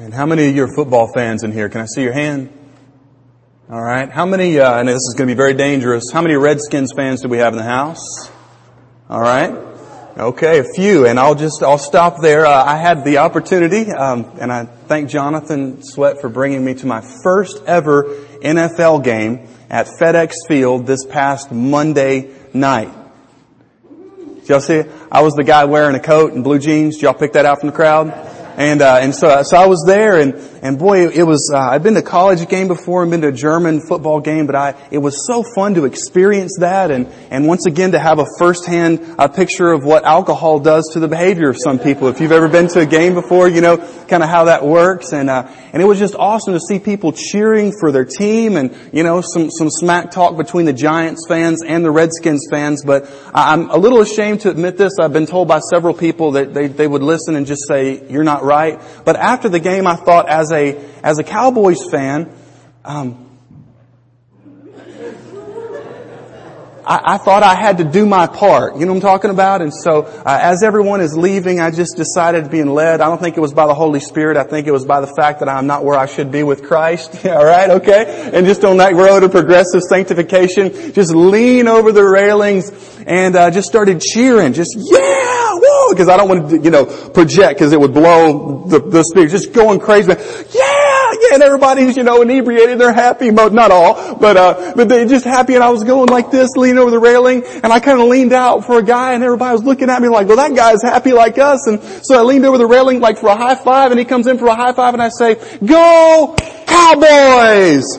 And how many of you are football fans in here? Can I see your hand? All right. How many, uh, know this is going to be very dangerous. How many Redskins fans do we have in the house? All right. Okay, a few, and I'll just, I'll stop there. Uh, I had the opportunity, um, and I thank Jonathan Sweat for bringing me to my first ever NFL game at FedEx Field this past Monday night. Did y'all see? I was the guy wearing a coat and blue jeans. Did y'all pick that out from the crowd? And, uh, and so, so I was there and, and boy, it was, uh, I've been to college game before and been to a German football game, but I, it was so fun to experience that and, and once again to have a firsthand uh, picture of what alcohol does to the behavior of some people. If you've ever been to a game before, you know kind of how that works and, uh, and it was just awesome to see people cheering for their team and, you know, some, some smack talk between the Giants fans and the Redskins fans, but I'm a little ashamed to admit this. I've been told by several people that they, they would listen and just say, you're not right. But after the game, I thought as a, as a Cowboys fan, um, I, I, thought I had to do my part. You know what I'm talking about? And so, uh, as everyone is leaving, I just decided being led. I don't think it was by the Holy Spirit. I think it was by the fact that I'm not where I should be with Christ. All right, okay? And just on that road of progressive sanctification, just lean over the railings and uh, just started cheering. Just yeah! Because I don't want to, you know, project because it would blow the, the speaker. Just going crazy. Yeah! yeah, and everybody's, you know, inebriated, they're happy, not all, but, uh, but they're just happy and I was going like this, leaning over the railing, and I kind of leaned out for a guy and everybody was looking at me like, well that guy's happy like us, and so I leaned over the railing like for a high five, and he comes in for a high five and I say, go Cowboys!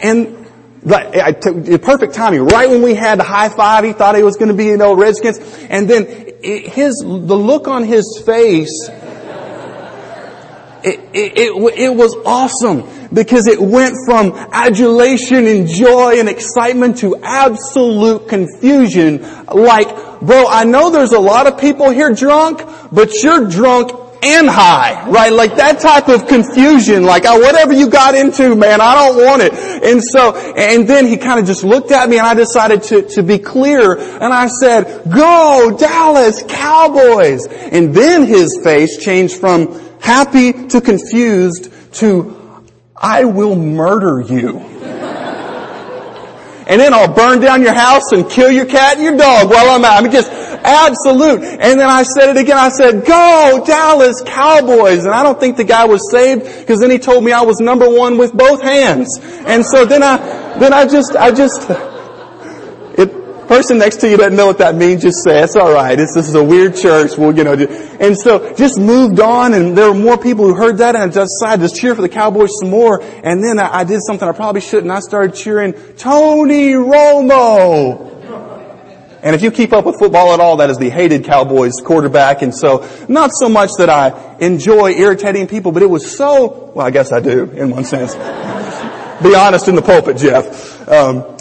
And the perfect timing. Right when we had the high five, he thought he was going to be, you know, Redskins. And then his, the look on his face it, it, it, was awesome because it went from adulation and joy and excitement to absolute confusion. Like, bro, I know there's a lot of people here drunk, but you're drunk and high, right? Like that type of confusion, like, oh, whatever you got into, man, I don't want it. And so, and then he kind of just looked at me and I decided to, to be clear and I said, go Dallas Cowboys! And then his face changed from happy to confused to I will murder you. And then I'll burn down your house and kill your cat and your dog while I'm out. I mean, just absolute. And then I said it again. I said, go Dallas Cowboys. And I don't think the guy was saved because then he told me I was number one with both hands. And so then I, then I just, I just, person next to you doesn't know what that means, just say, it's alright. This, this is a weird church. Well, you know, and so just moved on and there were more people who heard that and I just decided to cheer for the Cowboys some more. And then I, I did something I probably shouldn't. I started cheering Tony Romo. And if you keep up with football at all, that is the hated Cowboys quarterback. And so, not so much that I enjoy irritating people, but it was so, well, I guess I do, in one sense. Be honest in the pulpit, Jeff. Um,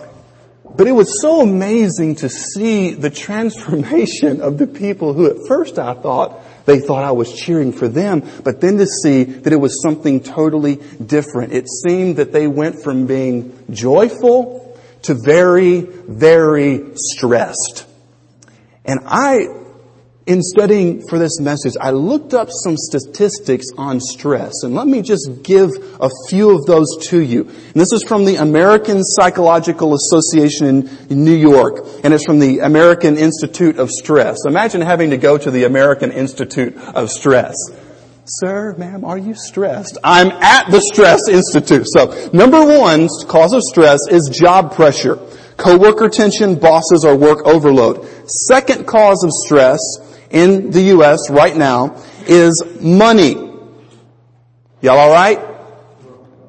but it was so amazing to see the transformation of the people who at first I thought they thought I was cheering for them, but then to see that it was something totally different. It seemed that they went from being joyful to very, very stressed. And I in studying for this message, I looked up some statistics on stress, and let me just give a few of those to you. And this is from the American Psychological Association in New York, and it's from the American Institute of Stress. Imagine having to go to the American Institute of Stress. Sir, ma'am, are you stressed? I'm at the Stress Institute. So, number one cause of stress is job pressure. Coworker tension, bosses, or work overload. Second cause of stress in the U.S. right now is money. Y'all alright?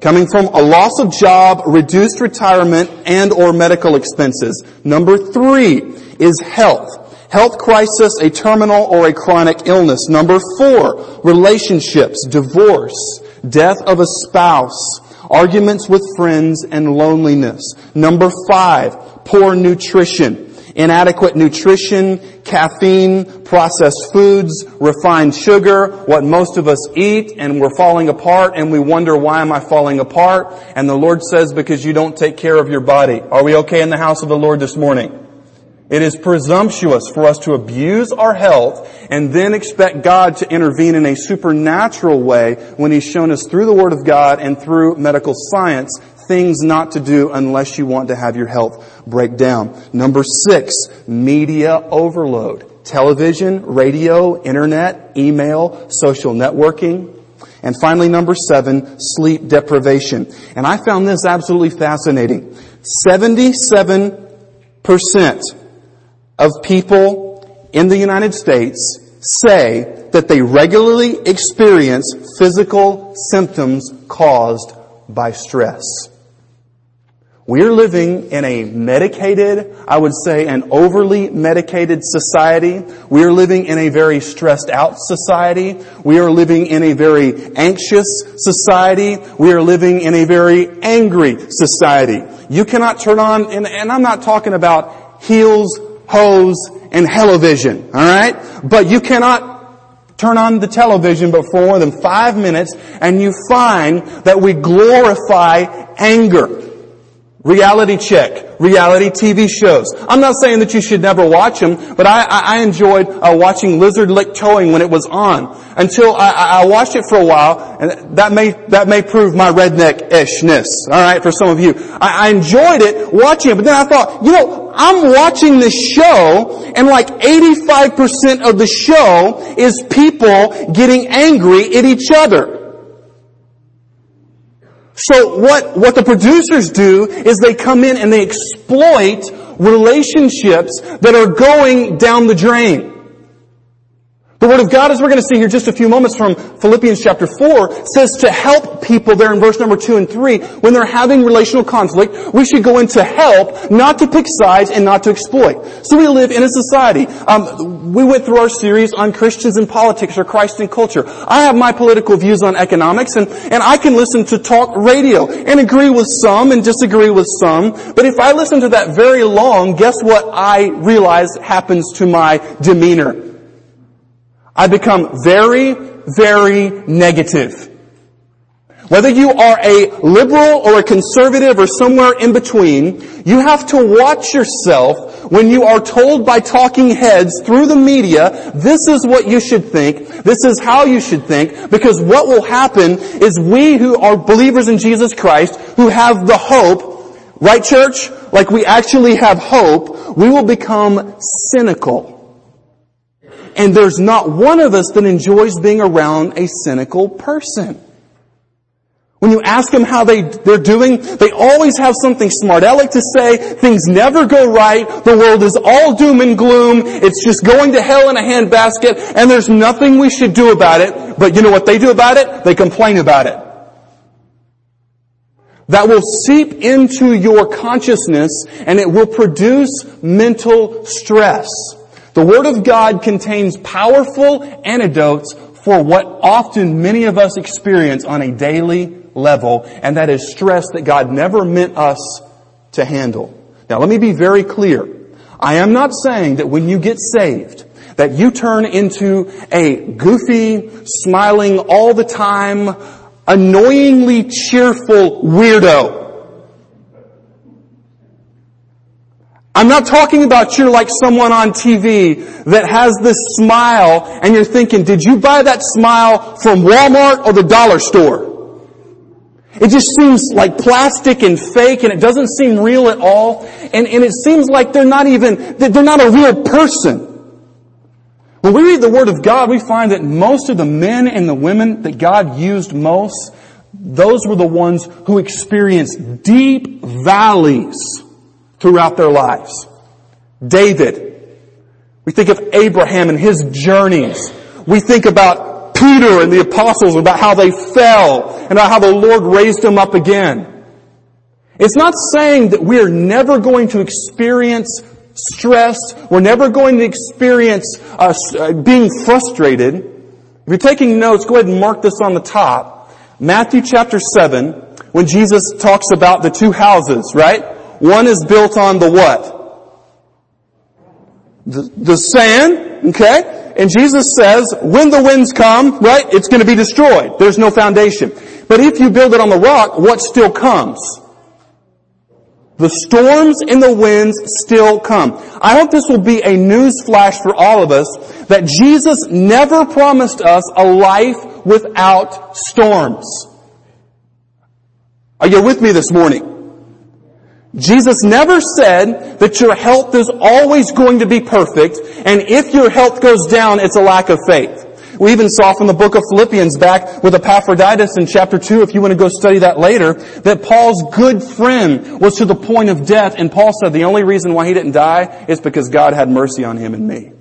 Coming from a loss of job, reduced retirement, and or medical expenses. Number three is health. Health crisis, a terminal or a chronic illness. Number four, relationships, divorce, death of a spouse, arguments with friends, and loneliness. Number five, poor nutrition inadequate nutrition, caffeine, processed foods, refined sugar, what most of us eat, and we're falling apart, and we wonder, why am I falling apart? And the Lord says, because you don't take care of your body. Are we okay in the house of the Lord this morning? It is presumptuous for us to abuse our health and then expect God to intervene in a supernatural way when He's shown us through the Word of God and through medical science things not to do unless you want to have your health break down. Number six, media overload. Television, radio, internet, email, social networking. And finally, number seven, sleep deprivation. And I found this absolutely fascinating. 77% of people in the United States say that they regularly experience physical symptoms caused by stress. We are living in a medicated, I would say an overly medicated society. We are living in a very stressed out society. We are living in a very anxious society. We are living in a very angry society. You cannot turn on, and, and I'm not talking about heels, hose, and television, alright? But you cannot turn on the television but for more than five minutes and you find that we glorify anger. Reality check. Reality TV shows. I'm not saying that you should never watch them, but I, I, I enjoyed uh, watching Lizard Lick Towing when it was on. Until I, I, watched it for a while, and that may, that may prove my redneck-ishness, alright, for some of you. I, I enjoyed it, watching it, but then I thought, you know, I'm watching this show, and like 85% of the show is people getting angry at each other. So what, what the producers do is they come in and they exploit relationships that are going down the drain. The Word of God, as we're going to see here just a few moments from Philippians chapter 4, says to help people there in verse number 2 and 3, when they're having relational conflict, we should go in to help, not to pick sides and not to exploit. So we live in a society. Um, we went through our series on Christians and politics or Christ and culture. I have my political views on economics and, and I can listen to talk radio and agree with some and disagree with some. But if I listen to that very long, guess what I realize happens to my demeanor? I become very, very negative. Whether you are a liberal or a conservative or somewhere in between, you have to watch yourself when you are told by talking heads through the media, this is what you should think, this is how you should think, because what will happen is we who are believers in Jesus Christ, who have the hope, right church? Like we actually have hope, we will become cynical. And there's not one of us that enjoys being around a cynical person. When you ask them how they, they're doing, they always have something smart aleck to say. Things never go right. The world is all doom and gloom. It's just going to hell in a handbasket and there's nothing we should do about it. But you know what they do about it? They complain about it. That will seep into your consciousness and it will produce mental stress. The Word of God contains powerful antidotes for what often many of us experience on a daily level, and that is stress that God never meant us to handle. Now let me be very clear. I am not saying that when you get saved, that you turn into a goofy, smiling all the time, annoyingly cheerful weirdo. I'm not talking about you're like someone on TV that has this smile and you're thinking, did you buy that smile from Walmart or the dollar store? It just seems like plastic and fake and it doesn't seem real at all. And, and it seems like they're not even, they're not a real person. When we read the Word of God, we find that most of the men and the women that God used most, those were the ones who experienced deep valleys throughout their lives. David. We think of Abraham and his journeys. We think about Peter and the apostles about how they fell and about how the Lord raised them up again. It's not saying that we are never going to experience stress. We're never going to experience uh, uh being frustrated. If you're taking notes, go ahead and mark this on the top. Matthew chapter 7, when Jesus talks about the two houses, right? One is built on the what? The, the sand, okay? And Jesus says, when the winds come, right, it's going to be destroyed. There's no foundation. But if you build it on the rock, what still comes? The storms and the winds still come. I hope this will be a news flash for all of us that Jesus never promised us a life without storms. Are you with me this morning? Jesus never said that your health is always going to be perfect, and if your health goes down, it's a lack of faith. We even saw from the book of Philippians back with Epaphroditus in chapter 2, if you want to go study that later, that Paul's good friend was to the point of death, and Paul said the only reason why he didn't die is because God had mercy on him and me.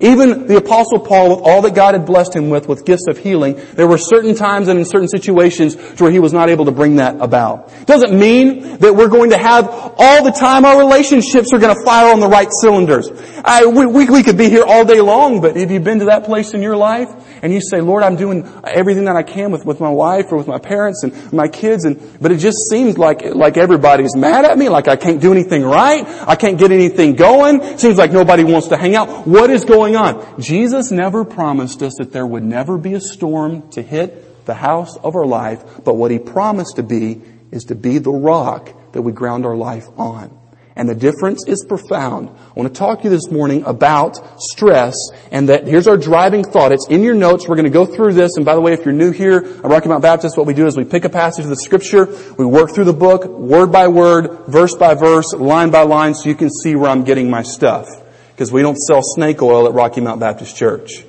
Even the apostle Paul, with all that God had blessed him with, with gifts of healing, there were certain times and in certain situations where he was not able to bring that about. Doesn't mean that we're going to have all the time our relationships are going to fire on the right cylinders. I, we, we, we could be here all day long, but have you been to that place in your life and you say, Lord, I'm doing everything that I can with, with my wife or with my parents and my kids, and but it just seems like like everybody's mad at me, like I can't do anything right, I can't get anything going. Seems like nobody wants to hang out. What is going on? Jesus never promised us that there would never be a storm to hit the house of our life, but what He promised to be is to be the rock that we ground our life on. And the difference is profound. I want to talk to you this morning about stress and that here's our driving thought. It's in your notes. We're going to go through this. And by the way, if you're new here at Rocky Mount Baptist, what we do is we pick a passage of the scripture, we work through the book, word by word, verse by verse, line by line, so you can see where I'm getting my stuff. Because we don't sell snake oil at Rocky Mount Baptist Church.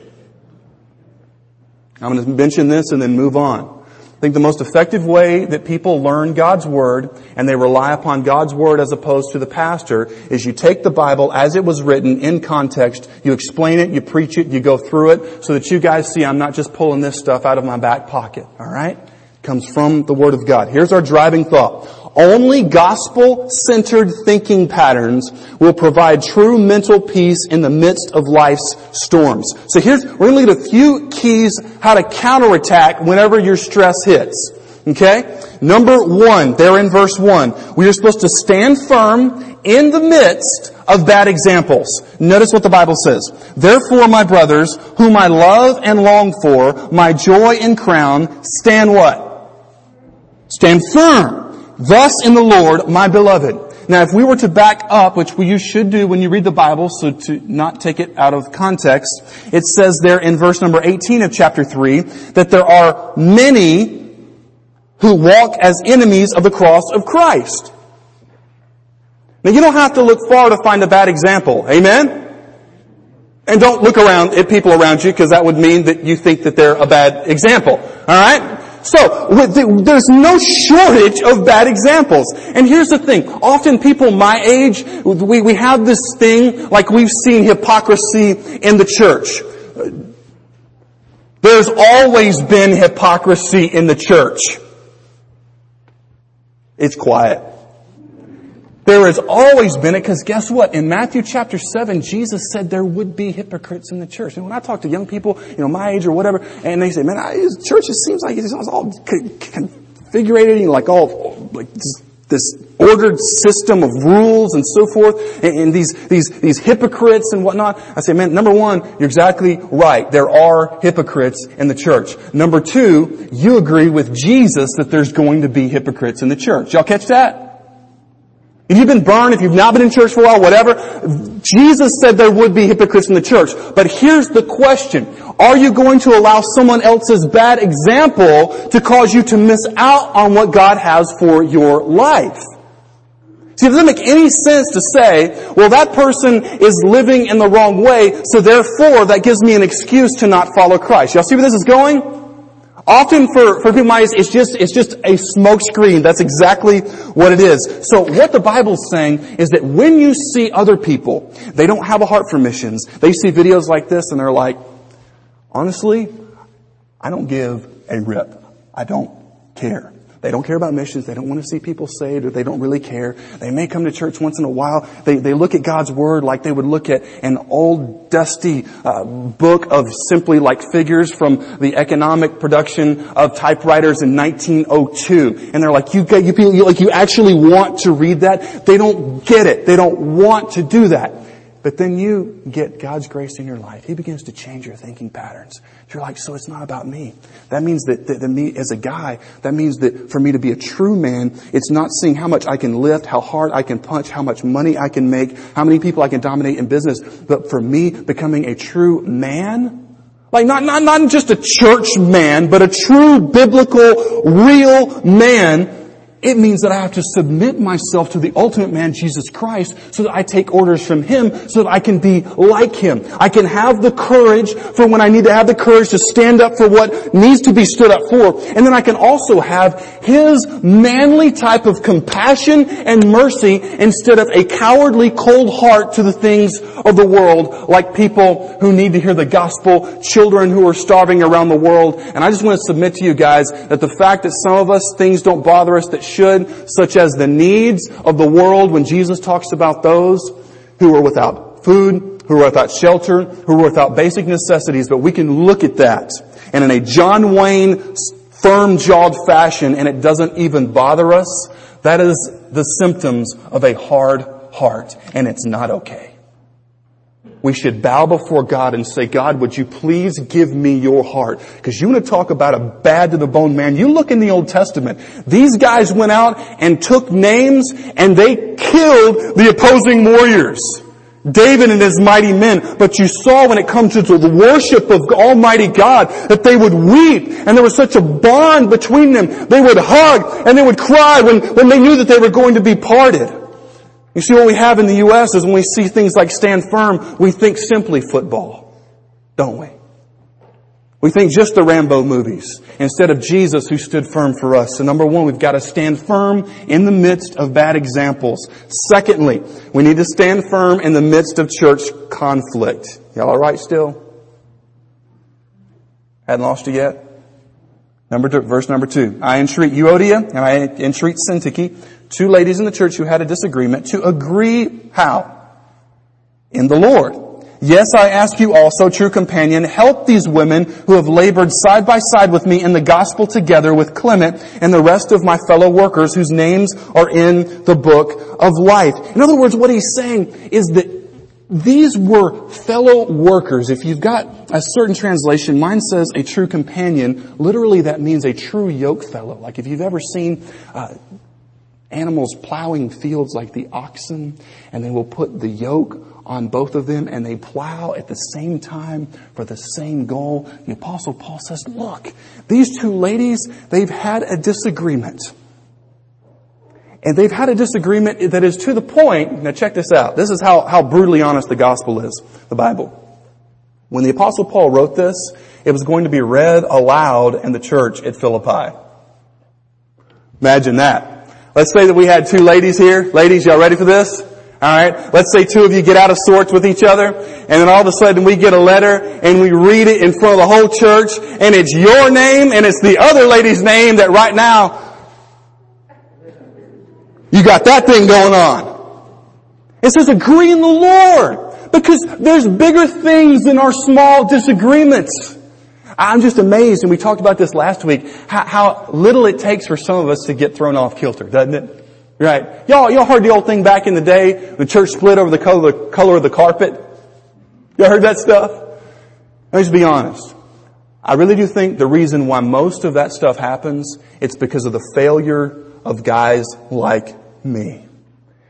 I'm going to mention this and then move on. I think the most effective way that people learn God's Word and they rely upon God's Word as opposed to the pastor is you take the Bible as it was written in context, you explain it, you preach it, you go through it so that you guys see I'm not just pulling this stuff out of my back pocket. Alright? Comes from the Word of God. Here's our driving thought. Only gospel-centered thinking patterns will provide true mental peace in the midst of life's storms. So here's, we're going to look at a few keys how to counterattack whenever your stress hits. Okay? Number one, there in verse one, we are supposed to stand firm in the midst of bad examples. Notice what the Bible says. Therefore, my brothers, whom I love and long for, my joy and crown, stand what? Stand firm. Thus in the Lord, my beloved. Now, if we were to back up, which you should do when you read the Bible, so to not take it out of context, it says there in verse number 18 of chapter 3 that there are many who walk as enemies of the cross of Christ. Now, you don't have to look far to find a bad example. Amen? And don't look around at people around you because that would mean that you think that they're a bad example. Alright? So, there's no shortage of bad examples. And here's the thing. Often people my age, we, we have this thing, like we've seen hypocrisy in the church. There's always been hypocrisy in the church. It's quiet. There has always been it because guess what? In Matthew chapter 7, Jesus said there would be hypocrites in the church. And when I talk to young people, you know, my age or whatever, and they say, man, I, church, it seems like it's all configured, like all, like this, this ordered system of rules and so forth, and, and these, these, these hypocrites and whatnot. I say, man, number one, you're exactly right. There are hypocrites in the church. Number two, you agree with Jesus that there's going to be hypocrites in the church. Y'all catch that? If you've been burned, if you've not been in church for a while, whatever, Jesus said there would be hypocrites in the church. But here's the question. Are you going to allow someone else's bad example to cause you to miss out on what God has for your life? See, it doesn't make any sense to say, well, that person is living in the wrong way, so therefore that gives me an excuse to not follow Christ. Y'all see where this is going? Often for, for people my age, it's just, it's just a smoke screen. That's exactly what it is. So what the Bible's saying is that when you see other people, they don't have a heart for missions. They see videos like this and they're like, honestly, I don't give a rip. I don't care. They don't care about missions. They don't want to see people saved or they don't really care. They may come to church once in a while. They, they look at God's Word like they would look at an old dusty uh, book of simply like figures from the economic production of typewriters in 1902. And they're like, you, you, you, like you actually want to read that? They don't get it. They don't want to do that. But then you get God's grace in your life. He begins to change your thinking patterns. You're like, so it's not about me. That means that, that, that, me as a guy, that means that for me to be a true man, it's not seeing how much I can lift, how hard I can punch, how much money I can make, how many people I can dominate in business, but for me becoming a true man, like not, not, not just a church man, but a true biblical, real man it means that I have to submit myself to the ultimate man, Jesus Christ, so that I take orders from Him, so that I can be like Him. I can have the courage for when I need to have the courage to stand up for what needs to be stood up for. And then I can also have His manly type of compassion and mercy instead of a cowardly cold heart to the things of the world, like people who need to hear the gospel, children who are starving around the world. And I just want to submit to you guys that the fact that some of us, things don't bother us that should, such as the needs of the world when Jesus talks about those who are without food, who are without shelter, who are without basic necessities, but we can look at that and in a John Wayne firm-jawed fashion and it doesn't even bother us, that is the symptoms of a hard heart and it's not okay we should bow before God and say, God, would you please give me your heart? Because you want to talk about a bad to the bone man. You look in the Old Testament. These guys went out and took names and they killed the opposing warriors. David and his mighty men. But you saw when it comes to the worship of Almighty God that they would weep and there was such a bond between them. They would hug and they would cry when, when they knew that they were going to be parted. You see, what we have in the U.S. is when we see things like stand firm, we think simply football, don't we? We think just the Rambo movies instead of Jesus who stood firm for us. So number one, we've got to stand firm in the midst of bad examples. Secondly, we need to stand firm in the midst of church conflict. Y'all alright still? Hadn't lost you yet? Number two, verse number two. I entreat Euodia and I entreat Syntyche two ladies in the church who had a disagreement to agree how? In the Lord. Yes, I ask you also, true companion, help these women who have labored side by side with me in the gospel together with Clement and the rest of my fellow workers whose names are in the book of life. In other words, what he's saying is that these were fellow workers. If you've got a certain translation, mine says a true companion. Literally that means a true yoke fellow. Like if you've ever seen uh, animals plowing fields like the oxen, and they will put the yoke on both of them and they plow at the same time for the same goal. The apostle Paul says, look, these two ladies, they've had a disagreement. And they've had a disagreement that is to the point, now check this out. This is how, how brutally honest the gospel is, the Bible. When the apostle Paul wrote this, it was going to be read aloud in the church at Philippi. Imagine that. Let's say that we had two ladies here. Ladies, y'all ready for this? Alright? Let's say two of you get out of sorts with each other, and then all of a sudden we get a letter, and we read it in front of the whole church, and it's your name, and it's the other lady's name that right now, you got that thing going on. It says agree in the Lord. Because there's bigger things than our small disagreements. I'm just amazed, and we talked about this last week, how, how, little it takes for some of us to get thrown off kilter, doesn't it? Right? Y'all, y'all heard the old thing back in the day, the church split over the color, the color of the carpet? Y'all heard that stuff? Let me just be honest. I really do think the reason why most of that stuff happens, it's because of the failure of guys like me.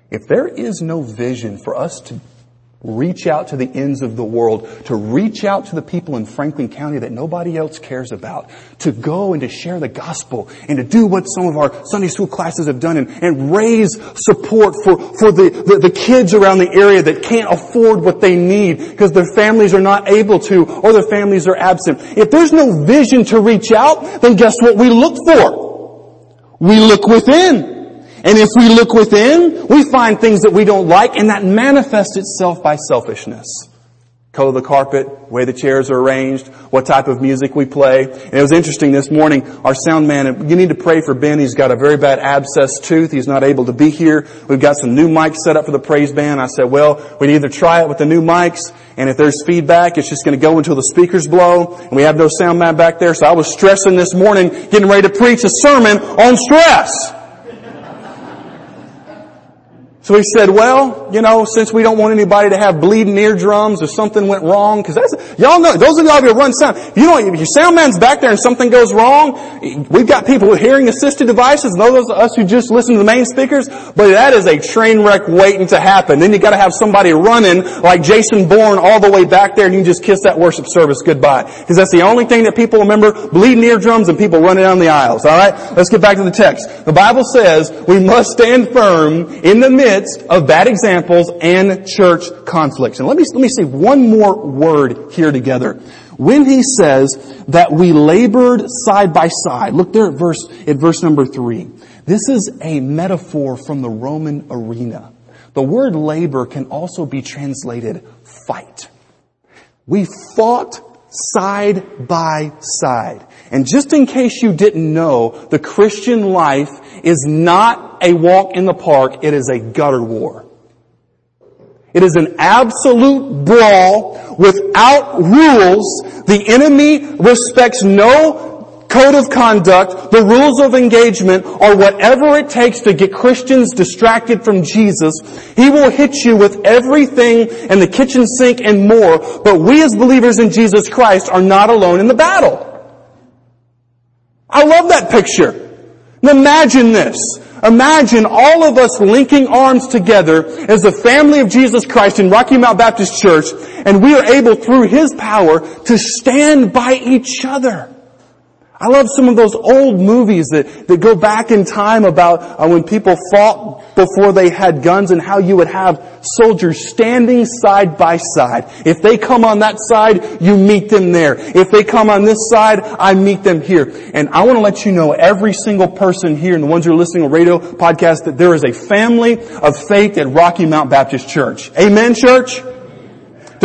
If there is no vision for us to reach out to the ends of the world, to reach out to the people in Franklin County that nobody else cares about, to go and to share the gospel and to do what some of our Sunday school classes have done and, and raise support for, for the, the, the kids around the area that can't afford what they need because their families are not able to or their families are absent. If there's no vision to reach out, then guess what we look for? We look within. And if we look within, we find things that we don't like and that manifests itself by selfishness. Color of the carpet, way the chairs are arranged, what type of music we play. And it was interesting this morning, our sound man, you need to pray for Ben. He's got a very bad abscess tooth. He's not able to be here. We've got some new mics set up for the praise band. I said, well, we'd either try it with the new mics and if there's feedback, it's just going to go until the speakers blow and we have no sound man back there. So I was stressing this morning, getting ready to preach a sermon on stress. So he said, well, you know, since we don't want anybody to have bleeding eardrums or something went wrong, cause that's, y'all know, those of y'all who run sound, you know, if your sound man's back there and something goes wrong, we've got people with hearing assisted devices, and those of us who just listen to the main speakers, but that is a train wreck waiting to happen. Then you gotta have somebody running like Jason Bourne all the way back there and you just kiss that worship service goodbye. Cause that's the only thing that people remember, bleeding eardrums and people running down the aisles, alright? Let's get back to the text. The Bible says we must stand firm in the midst midst of bad examples and church conflicts. And let me, let me say one more word here together. When he says that we labored side by side, look there at verse, at verse number three. This is a metaphor from the Roman arena. The word labor can also be translated fight. We fought side by side. And just in case you didn't know, the Christian life is not a walk in the park, it is a gutter war. It is an absolute brawl without rules. The enemy respects no code of conduct, the rules of engagement, or whatever it takes to get Christians distracted from Jesus. He will hit you with everything and the kitchen sink and more, but we as believers in Jesus Christ are not alone in the battle. I love that picture. Imagine this. Imagine all of us linking arms together as the family of Jesus Christ in Rocky Mount Baptist Church, and we are able through His power to stand by each other. I love some of those old movies that, that go back in time about uh, when people fought before they had guns and how you would have soldiers standing side by side. If they come on that side, you meet them there. If they come on this side, I meet them here. And I want to let you know, every single person here and the ones who are listening on radio podcast, that there is a family of faith at Rocky Mount Baptist Church. Amen, church?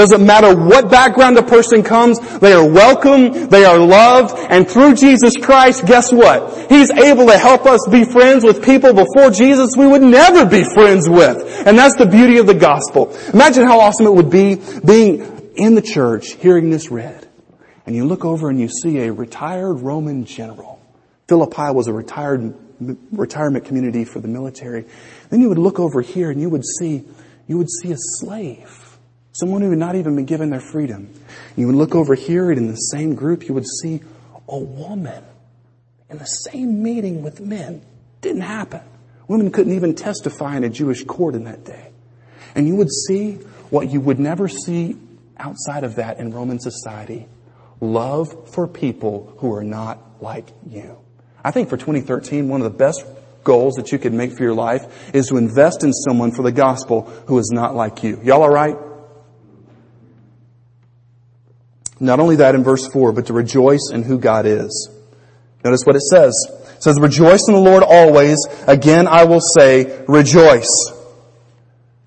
Doesn't matter what background a person comes, they are welcome, they are loved, and through Jesus Christ, guess what? He's able to help us be friends with people before Jesus we would never be friends with. And that's the beauty of the gospel. Imagine how awesome it would be being in the church, hearing this read. And you look over and you see a retired Roman general. Philippi was a retired, retirement community for the military. Then you would look over here and you would see, you would see a slave Someone who had not even been given their freedom. You would look over here and in the same group you would see a woman in the same meeting with men. Didn't happen. Women couldn't even testify in a Jewish court in that day. And you would see what you would never see outside of that in Roman society. Love for people who are not like you. I think for 2013, one of the best goals that you could make for your life is to invest in someone for the gospel who is not like you. Y'all alright? Not only that in verse 4, but to rejoice in who God is. Notice what it says. It says, rejoice in the Lord always. Again, I will say, rejoice.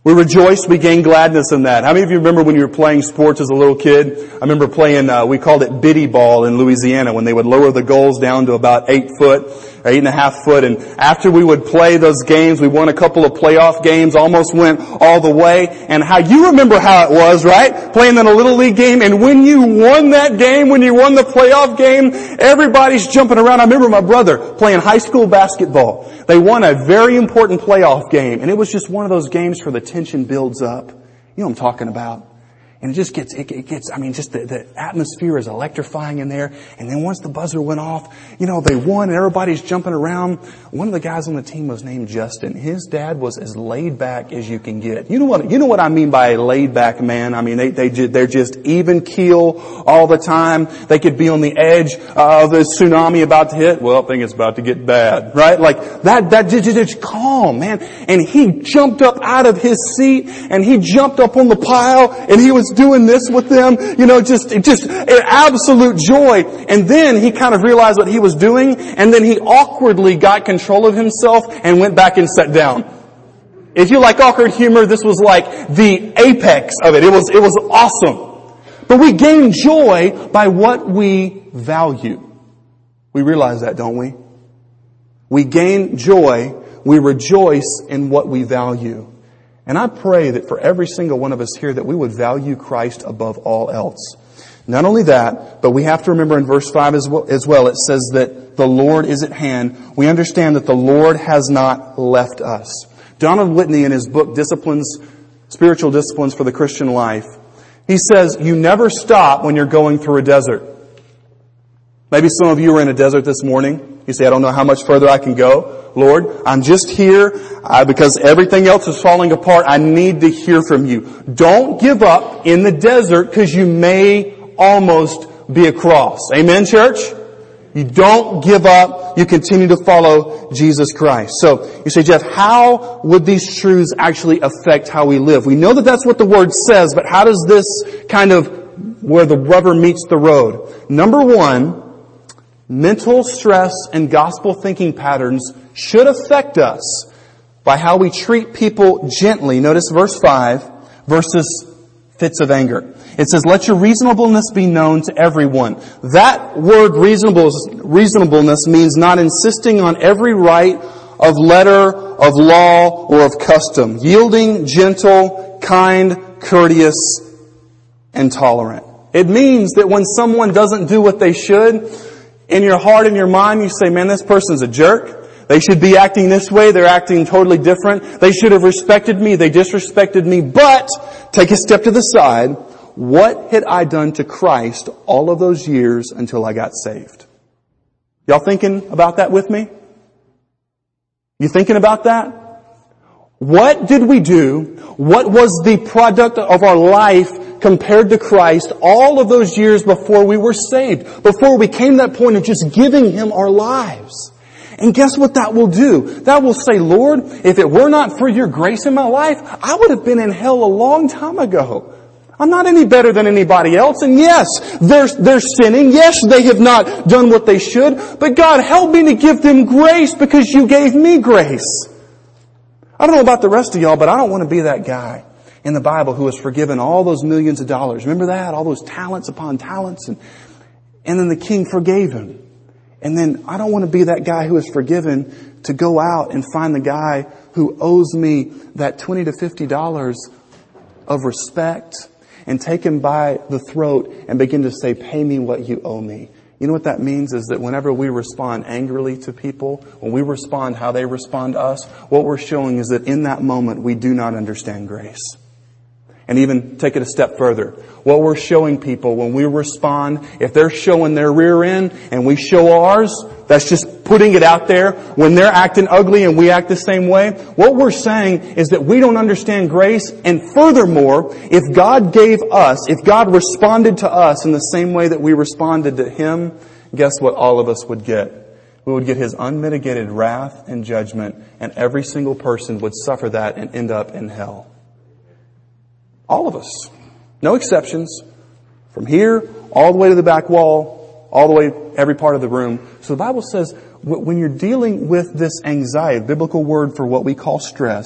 We rejoice, we gain gladness in that. How many of you remember when you were playing sports as a little kid? I remember playing, uh, we called it biddy ball in Louisiana when they would lower the goals down to about eight foot eight and a half foot. And after we would play those games, we won a couple of playoff games, almost went all the way. And how you remember how it was, right? Playing in a little league game. And when you won that game, when you won the playoff game, everybody's jumping around. I remember my brother playing high school basketball. They won a very important playoff game. And it was just one of those games where the tension builds up. You know what I'm talking about. And it just gets, it, it gets, I mean, just the, the, atmosphere is electrifying in there. And then once the buzzer went off, you know, they won and everybody's jumping around. One of the guys on the team was named Justin. His dad was as laid back as you can get. You know what, you know what I mean by a laid back man? I mean, they, they, they're just even keel all the time. They could be on the edge of the tsunami about to hit. Well, I think it's about to get bad, right? Like that, that just, just calm, man. And he jumped up out of his seat and he jumped up on the pile and he was doing this with them, you know, just, just absolute joy. And then he kind of realized what he was doing, and then he awkwardly got control of himself and went back and sat down. If you like awkward humor, this was like the apex of it. It was, it was awesome. But we gain joy by what we value. We realize that, don't we? We gain joy, we rejoice in what we value. And I pray that for every single one of us here that we would value Christ above all else. Not only that, but we have to remember in verse 5 as well, as well, it says that the Lord is at hand. We understand that the Lord has not left us. Donald Whitney in his book Disciplines, Spiritual Disciplines for the Christian Life, he says, you never stop when you're going through a desert. Maybe some of you are in a desert this morning. You say, I don't know how much further I can go. Lord, I'm just here uh, because everything else is falling apart. I need to hear from you. Don't give up in the desert because you may almost be across. Amen, church? You don't give up. You continue to follow Jesus Christ. So you say, Jeff, how would these truths actually affect how we live? We know that that's what the word says, but how does this kind of where the rubber meets the road? Number one, mental stress and gospel thinking patterns should affect us by how we treat people gently. Notice verse 5 versus fits of anger. It says, let your reasonableness be known to everyone. That word reasonableness means not insisting on every right of letter, of law, or of custom. Yielding, gentle, kind, courteous, and tolerant. It means that when someone doesn't do what they should, in your heart and your mind you say, man, this person's a jerk. They should be acting this way. They're acting totally different. They should have respected me. They disrespected me. But take a step to the side what had I done to Christ all of those years until I got saved? Y'all thinking about that with me? You thinking about that? What did we do? What was the product of our life compared to Christ all of those years before we were saved? Before we came to that point of just giving Him our lives? And guess what that will do? That will say, Lord, if it were not for your grace in my life, I would have been in hell a long time ago. I'm not any better than anybody else. And yes, they're, they're sinning. Yes, they have not done what they should. But God, help me to give them grace because you gave me grace. I don't know about the rest of y'all, but I don't want to be that guy in the Bible who was forgiven all those millions of dollars. Remember that? All those talents upon talents and, and then the king forgave him. And then I don't want to be that guy who is forgiven to go out and find the guy who owes me that 20 to 50 dollars of respect and take him by the throat and begin to say, pay me what you owe me. You know what that means is that whenever we respond angrily to people, when we respond how they respond to us, what we're showing is that in that moment we do not understand grace. And even take it a step further. What we're showing people when we respond, if they're showing their rear end and we show ours, that's just putting it out there. When they're acting ugly and we act the same way, what we're saying is that we don't understand grace. And furthermore, if God gave us, if God responded to us in the same way that we responded to Him, guess what all of us would get? We would get His unmitigated wrath and judgment, and every single person would suffer that and end up in hell. All of us. No exceptions. From here all the way to the back wall, all the way every part of the room. So the Bible says when you're dealing with this anxiety, biblical word for what we call stress,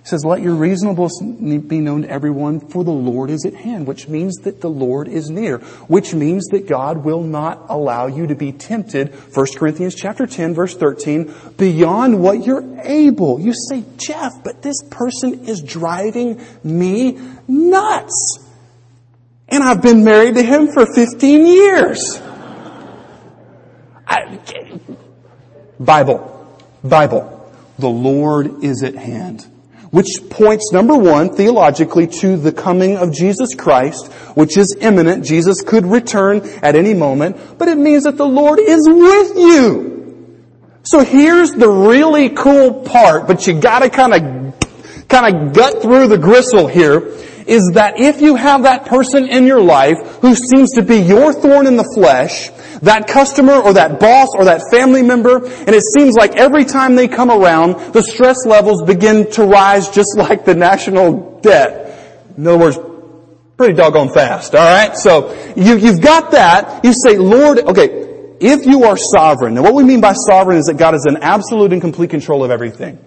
it says, let your reasonableness be known to everyone, for the Lord is at hand, which means that the Lord is near, which means that God will not allow you to be tempted, 1 Corinthians chapter 10 verse 13, beyond what you're able. You say, Jeff, but this person is driving me nuts. And I've been married to him for 15 years. I, Bible. Bible. The Lord is at hand which points, number one, theologically to the coming of Jesus Christ, which is imminent. Jesus could return at any moment, but it means that the Lord is with you. So here's the really cool part, but you gotta kinda, kinda gut through the gristle here, is that if you have that person in your life who seems to be your thorn in the flesh, that customer or that boss or that family member, and it seems like every time they come around, the stress levels begin to rise just like the national debt. In other words, pretty doggone fast, alright? So, you, you've got that, you say, Lord, okay, if you are sovereign, now what we mean by sovereign is that God is in absolute and complete control of everything.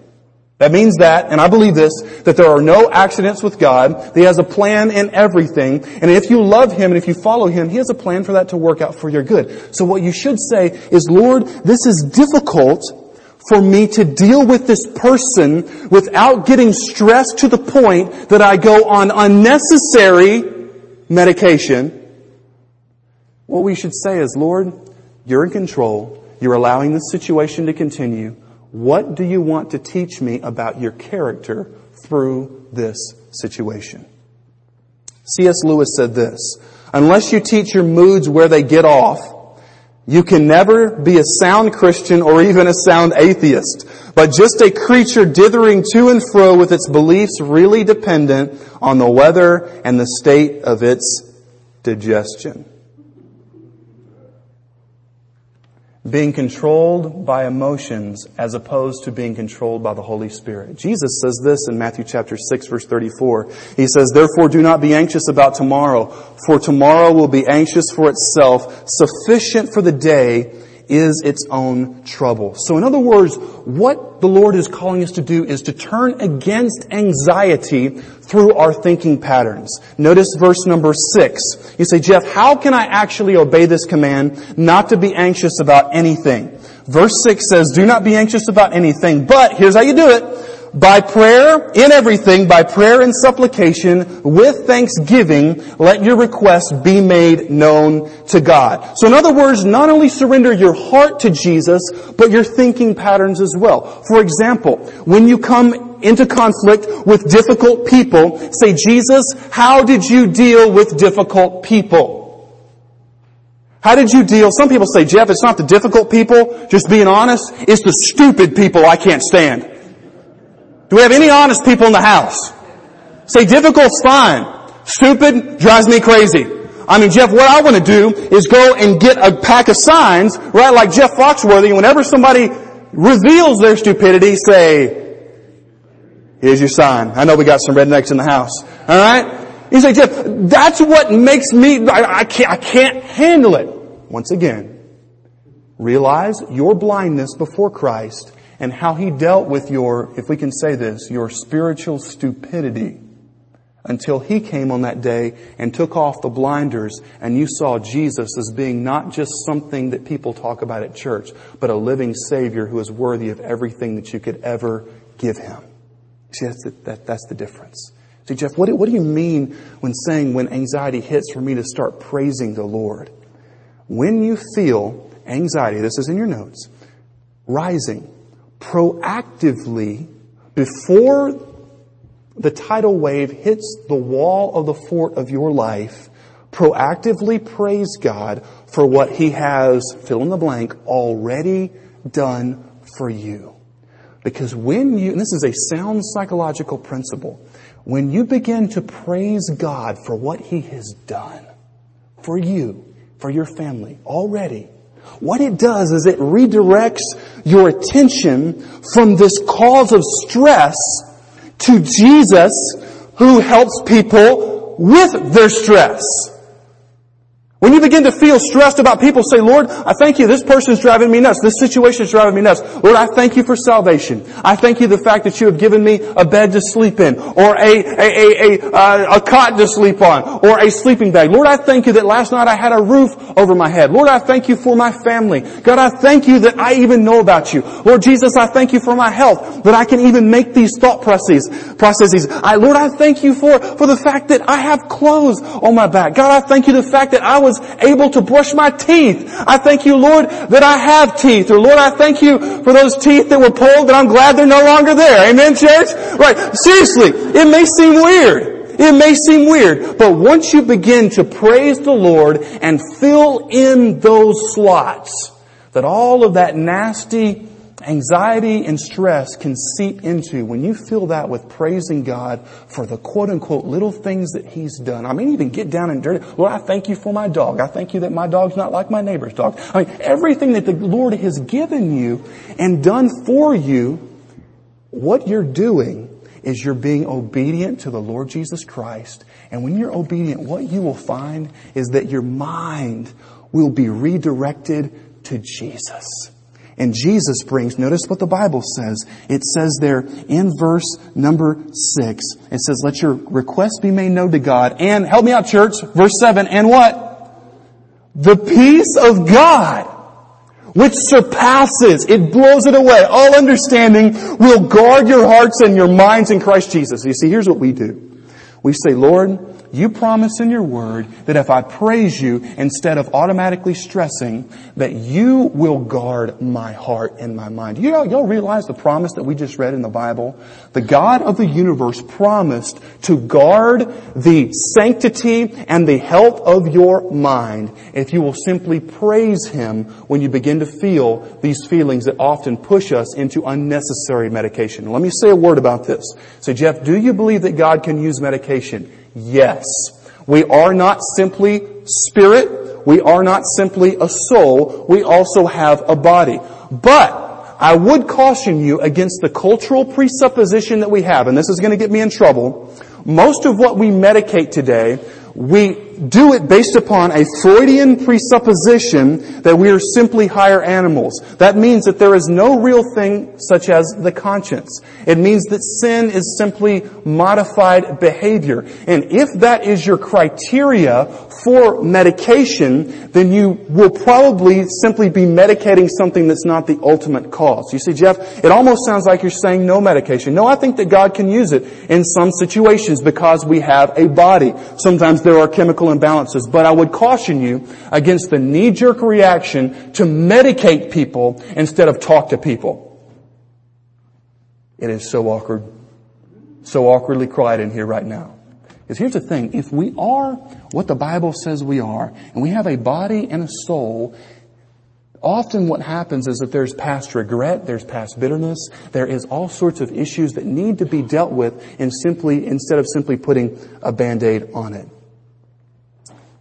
That means that, and I believe this, that there are no accidents with God. He has a plan in everything. And if you love Him and if you follow Him, He has a plan for that to work out for your good. So what you should say is, Lord, this is difficult for me to deal with this person without getting stressed to the point that I go on unnecessary medication. What we should say is, Lord, you're in control. You're allowing this situation to continue. What do you want to teach me about your character through this situation? C.S. Lewis said this, unless you teach your moods where they get off, you can never be a sound Christian or even a sound atheist, but just a creature dithering to and fro with its beliefs really dependent on the weather and the state of its digestion. Being controlled by emotions as opposed to being controlled by the Holy Spirit. Jesus says this in Matthew chapter 6 verse 34. He says, therefore do not be anxious about tomorrow, for tomorrow will be anxious for itself. Sufficient for the day is its own trouble. So in other words, what the Lord is calling us to do is to turn against anxiety through our thinking patterns. Notice verse number six. You say, Jeff, how can I actually obey this command not to be anxious about anything? Verse six says, do not be anxious about anything, but here's how you do it by prayer, in everything, by prayer and supplication, with thanksgiving, let your requests be made known to God. So in other words, not only surrender your heart to Jesus, but your thinking patterns as well. For example, when you come into conflict with difficult people, say, Jesus, how did you deal with difficult people? How did you deal? Some people say, Jeff, it's not the difficult people, just being honest, it's the stupid people I can't stand. Do we have any honest people in the house? Say difficult's fine. Stupid drives me crazy. I mean, Jeff, what I want to do is go and get a pack of signs, right, like Jeff Foxworthy, and whenever somebody reveals their stupidity, say, here's your sign. I know we got some rednecks in the house. Alright? You say, Jeff, that's what makes me, I, I, can't, I can't handle it. Once again, realize your blindness before Christ and how he dealt with your, if we can say this, your spiritual stupidity until he came on that day and took off the blinders and you saw Jesus as being not just something that people talk about at church, but a living Savior who is worthy of everything that you could ever give him. See, that's the, that, that's the difference. See, Jeff, what, what do you mean when saying when anxiety hits for me to start praising the Lord? When you feel anxiety, this is in your notes, rising, proactively, before the tidal wave hits the wall of the fort of your life, proactively praise God for what He has, fill in the blank, already done for you. Because when you, this is a sound psychological principle, when you begin to praise God for what He has done for you, for your family already, what it does is it redirects your attention from this cause of stress to Jesus who helps people with their stress. When you begin to feel stressed about people, say, Lord, I thank you. This person's driving me nuts. This situation is driving me nuts. Lord, I thank you for salvation. I thank you the fact that you have given me a bed to sleep in, or a a a a, uh, a cot to sleep on, or a sleeping bag. Lord, I thank you that last night I had a roof over my head. Lord, I thank you for my family. God, I thank you that I even know about you. Lord Jesus, I thank you for my health, that I can even make these thought processes. Processes. I, Lord, I thank you for for the fact that I have clothes on my back. God, I thank you the fact that I was able to brush my teeth. I thank you, Lord, that I have teeth. Or Lord, I thank you for those teeth that were pulled that I'm glad they're no longer there. Amen, church? Right. Seriously, it may seem weird. It may seem weird, but once you begin to praise the Lord and fill in those slots, that all of that nasty anxiety and stress can seep into when you fill that with praising God for the quote unquote little things that He's done. I mean, even get down and dirty. Lord, I thank you for my dog. I thank you that my dog's not like my neighbor's dog. I mean, everything that the Lord has given you and done for you, what you're doing is you're being obedient to the Lord Jesus Christ. And when you're obedient, what you will find is that your mind will be redirected to Jesus. And Jesus brings, notice what the Bible says. It says there in verse number six, it says, let your requests be made known to God. And, help me out church, verse seven, and what? The peace of God, which surpasses, it blows it away, all understanding, will guard your hearts and your minds in Christ Jesus. You see, here's what we do. We say, Lord, you promise in your word that if I praise you, instead of automatically stressing, that you will guard my heart and my mind. You know, y'all realize the promise that we just read in the Bible? The God of the universe promised to guard the sanctity and the health of your mind if you will simply praise Him when you begin to feel these feelings that often push us into unnecessary medication. Let me say a word about this. Say, Jeff, do you believe that God can use medication? Yes. We are not simply spirit. We are not simply a soul. We also have a body. But I would caution you against the cultural presupposition that we have, and this is going to get me in trouble. Most of what we medicate today we do it based upon a Freudian presupposition that we are simply higher animals. That means that there is no real thing such as the conscience. It means that sin is simply modified behavior. And if that is your criteria for medication, then you will probably simply be medicating something that's not the ultimate cause. You see, Jeff, it almost sounds like you're saying no medication. No, I think that God can use it in some situations because we have a body. Sometimes there are chemical imbalances, but I would caution you against the knee-jerk reaction to medicate people instead of talk to people. It is so awkward, so awkwardly quiet in here right now. Because here's the thing, if we are what the Bible says we are, and we have a body and a soul, often what happens is that there's past regret, there's past bitterness, there is all sorts of issues that need to be dealt with in simply, instead of simply putting a band-aid on it.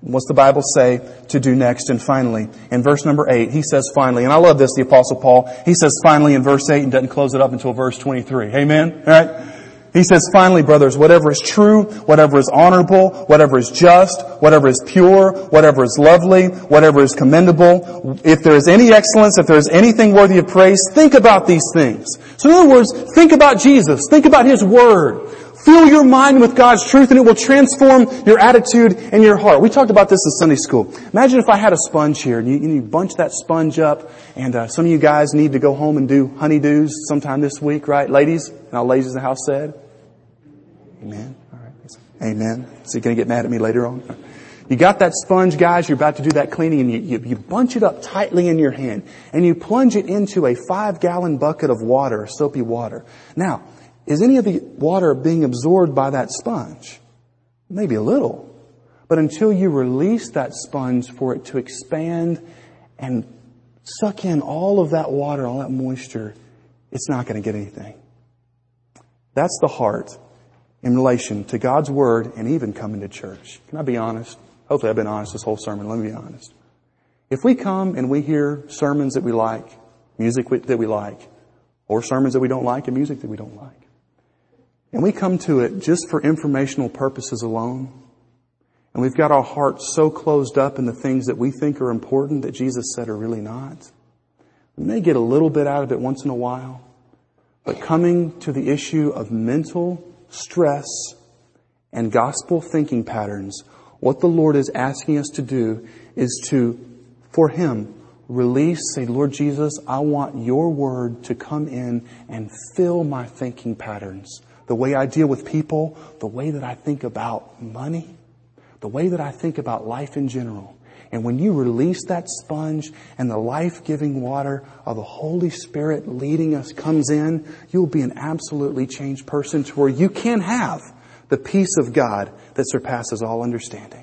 What's the Bible say to do next? And finally, in verse number 8, he says finally, and I love this, the apostle Paul, he says finally in verse 8 and doesn't close it up until verse 23. Amen? Alright? He says finally, brothers, whatever is true, whatever is honorable, whatever is just, whatever is pure, whatever is lovely, whatever is commendable, if there is any excellence, if there is anything worthy of praise, think about these things. So in other words, think about Jesus. Think about His Word. Fill your mind with God's truth and it will transform your attitude and your heart. We talked about this in Sunday school. Imagine if I had a sponge here and you, you bunch that sponge up and uh, some of you guys need to go home and do honeydews sometime this week, right? Ladies? And all ladies in the house said? Amen. Amen. So you're going to get mad at me later on? You got that sponge, guys, you're about to do that cleaning and you, you, you, bunch it up tightly in your hand and you plunge it into a five gallon bucket of water, soapy water. Now, is any of the water being absorbed by that sponge? Maybe a little. But until you release that sponge for it to expand and suck in all of that water, all that moisture, it's not going to get anything. That's the heart in relation to God's Word and even coming to church. Can I be honest? Hopefully I've been honest this whole sermon. Let me be honest. If we come and we hear sermons that we like, music that we like, or sermons that we don't like and music that we don't like, and we come to it just for informational purposes alone. And we've got our hearts so closed up in the things that we think are important that Jesus said are really not. We may get a little bit out of it once in a while, but coming to the issue of mental stress and gospel thinking patterns, what the Lord is asking us to do is to, for Him, release, say, Lord Jesus, I want your word to come in and fill my thinking patterns the way I deal with people, the way that I think about money, the way that I think about life in general. And when you release that sponge and the life-giving water of the Holy Spirit leading us comes in, you'll be an absolutely changed person to where you can have the peace of God that surpasses all understanding.